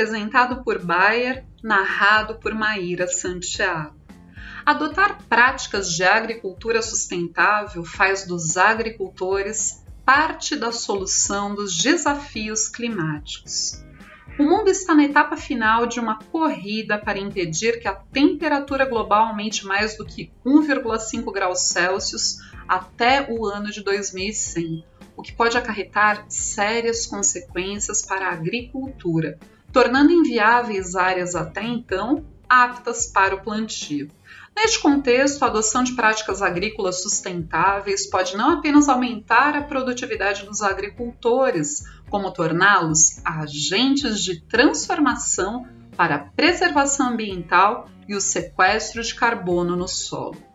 apresentado por Bayer, narrado por Maíra Santiago. Adotar práticas de agricultura sustentável faz dos agricultores parte da solução dos desafios climáticos. O mundo está na etapa final de uma corrida para impedir que a temperatura global aumente mais do que 1,5 graus Celsius até o ano de 2100, o que pode acarretar sérias consequências para a agricultura, tornando inviáveis áreas até então aptas para o plantio. Neste contexto, a adoção de práticas agrícolas sustentáveis pode não apenas aumentar a produtividade dos agricultores, como torná-los agentes de transformação para a preservação ambiental e o sequestro de carbono no solo.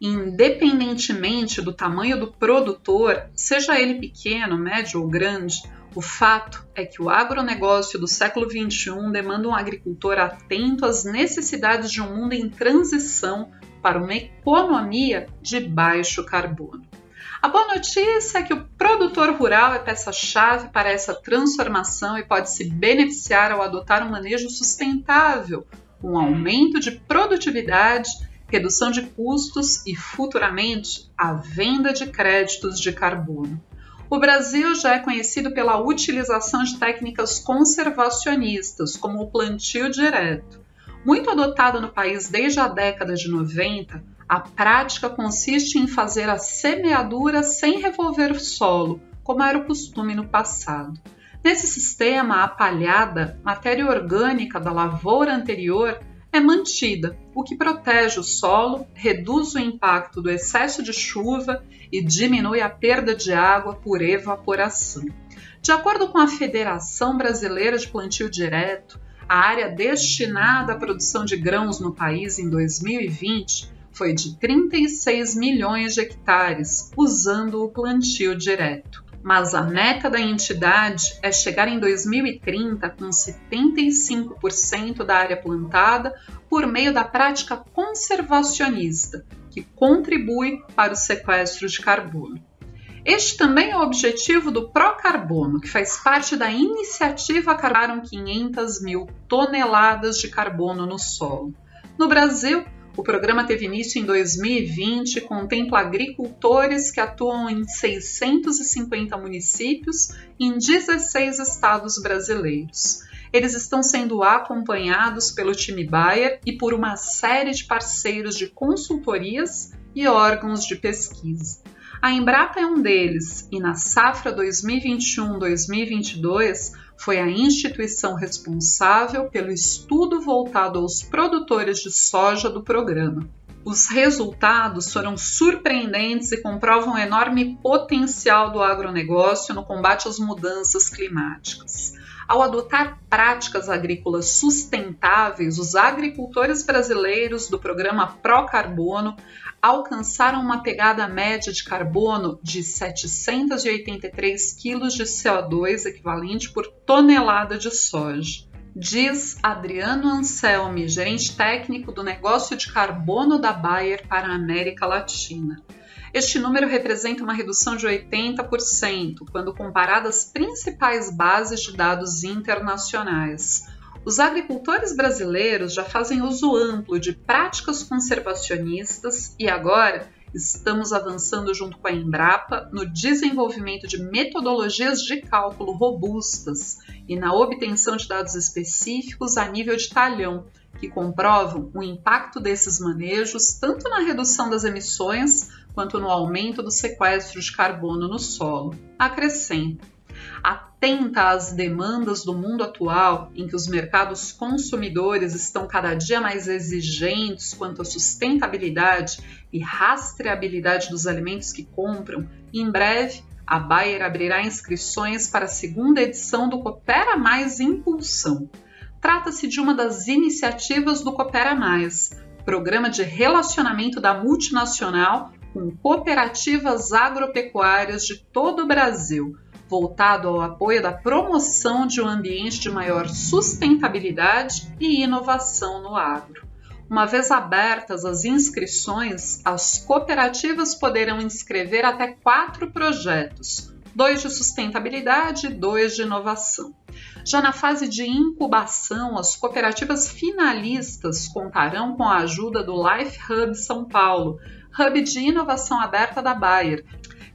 Independentemente do tamanho do produtor, seja ele pequeno, médio ou grande, o fato é que o agronegócio do século XXI demanda um agricultor atento às necessidades de um mundo em transição para uma economia de baixo carbono. A boa notícia é que o produtor rural é peça-chave para essa transformação e pode se beneficiar ao adotar um manejo sustentável, um aumento de produtividade, redução de custos e, futuramente, a venda de créditos de carbono. O Brasil já é conhecido pela utilização de técnicas conservacionistas, como o plantio direto. Muito adotada no país desde a década de 90, a prática consiste em fazer a semeadura sem revolver solo, como era o costume no passado. Nesse sistema, a palhada, matéria orgânica da lavoura anterior, é mantida, o que protege o solo, reduz o impacto do excesso de chuva e diminui a perda de água por evaporação. De acordo com a Federação Brasileira de Plantio Direto, a área destinada à produção de grãos no país em 2020 foi de 36 milhões de hectares, usando o plantio direto mas a meta da entidade é chegar em 2030 com 75% da área plantada por meio da prática conservacionista, que contribui para o sequestro de carbono. Este também é o objetivo do Procarbono, que faz parte da iniciativa Carbono 500 mil toneladas de carbono no solo. No Brasil, o programa teve início em 2020 e contempla agricultores que atuam em 650 municípios em 16 estados brasileiros. Eles estão sendo acompanhados pelo time Bayer e por uma série de parceiros de consultorias e órgãos de pesquisa. A Embrapa é um deles e na safra 2021-2022 foi a instituição responsável pelo estudo voltado aos produtores de soja do programa. Os resultados foram surpreendentes e comprovam o enorme potencial do agronegócio no combate às mudanças climáticas. Ao adotar práticas agrícolas sustentáveis, os agricultores brasileiros do programa Pro Carbono alcançaram uma pegada média de carbono de 783 kg de CO2 equivalente por tonelada de soja. Diz Adriano Anselmi, gerente técnico do negócio de carbono da Bayer para a América Latina. Este número representa uma redução de 80% quando comparado às principais bases de dados internacionais. Os agricultores brasileiros já fazem uso amplo de práticas conservacionistas e agora estamos avançando junto com a Embrapa no desenvolvimento de metodologias de cálculo robustas e na obtenção de dados específicos a nível de talhão, que comprovam o impacto desses manejos tanto na redução das emissões quanto no aumento do sequestro de carbono no solo. Acrescenta atenta às demandas do mundo atual, em que os mercados consumidores estão cada dia mais exigentes quanto à sustentabilidade e rastreabilidade dos alimentos que compram, em breve a Bayer abrirá inscrições para a segunda edição do Coopera Mais Impulsão. Trata-se de uma das iniciativas do Coopera Mais, programa de relacionamento da multinacional com cooperativas agropecuárias de todo o Brasil voltado ao apoio da promoção de um ambiente de maior sustentabilidade e inovação no agro. Uma vez abertas as inscrições, as cooperativas poderão inscrever até quatro projetos, dois de sustentabilidade e dois de inovação. Já na fase de incubação, as cooperativas finalistas contarão com a ajuda do Life Hub São Paulo, hub de inovação aberta da Bayer,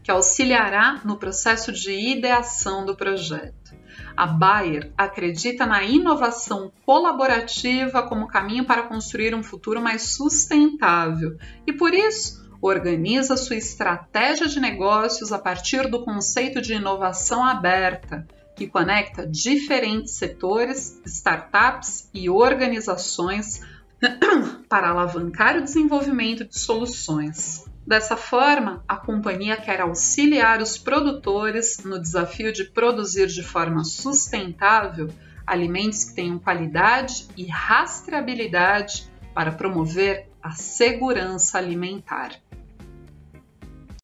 que auxiliará no processo de ideação do projeto. A Bayer acredita na inovação colaborativa como caminho para construir um futuro mais sustentável e, por isso, organiza sua estratégia de negócios a partir do conceito de inovação aberta, que conecta diferentes setores, startups e organizações para alavancar o desenvolvimento de soluções. Dessa forma, a companhia quer auxiliar os produtores no desafio de produzir de forma sustentável alimentos que tenham qualidade e rastreabilidade para promover a segurança alimentar.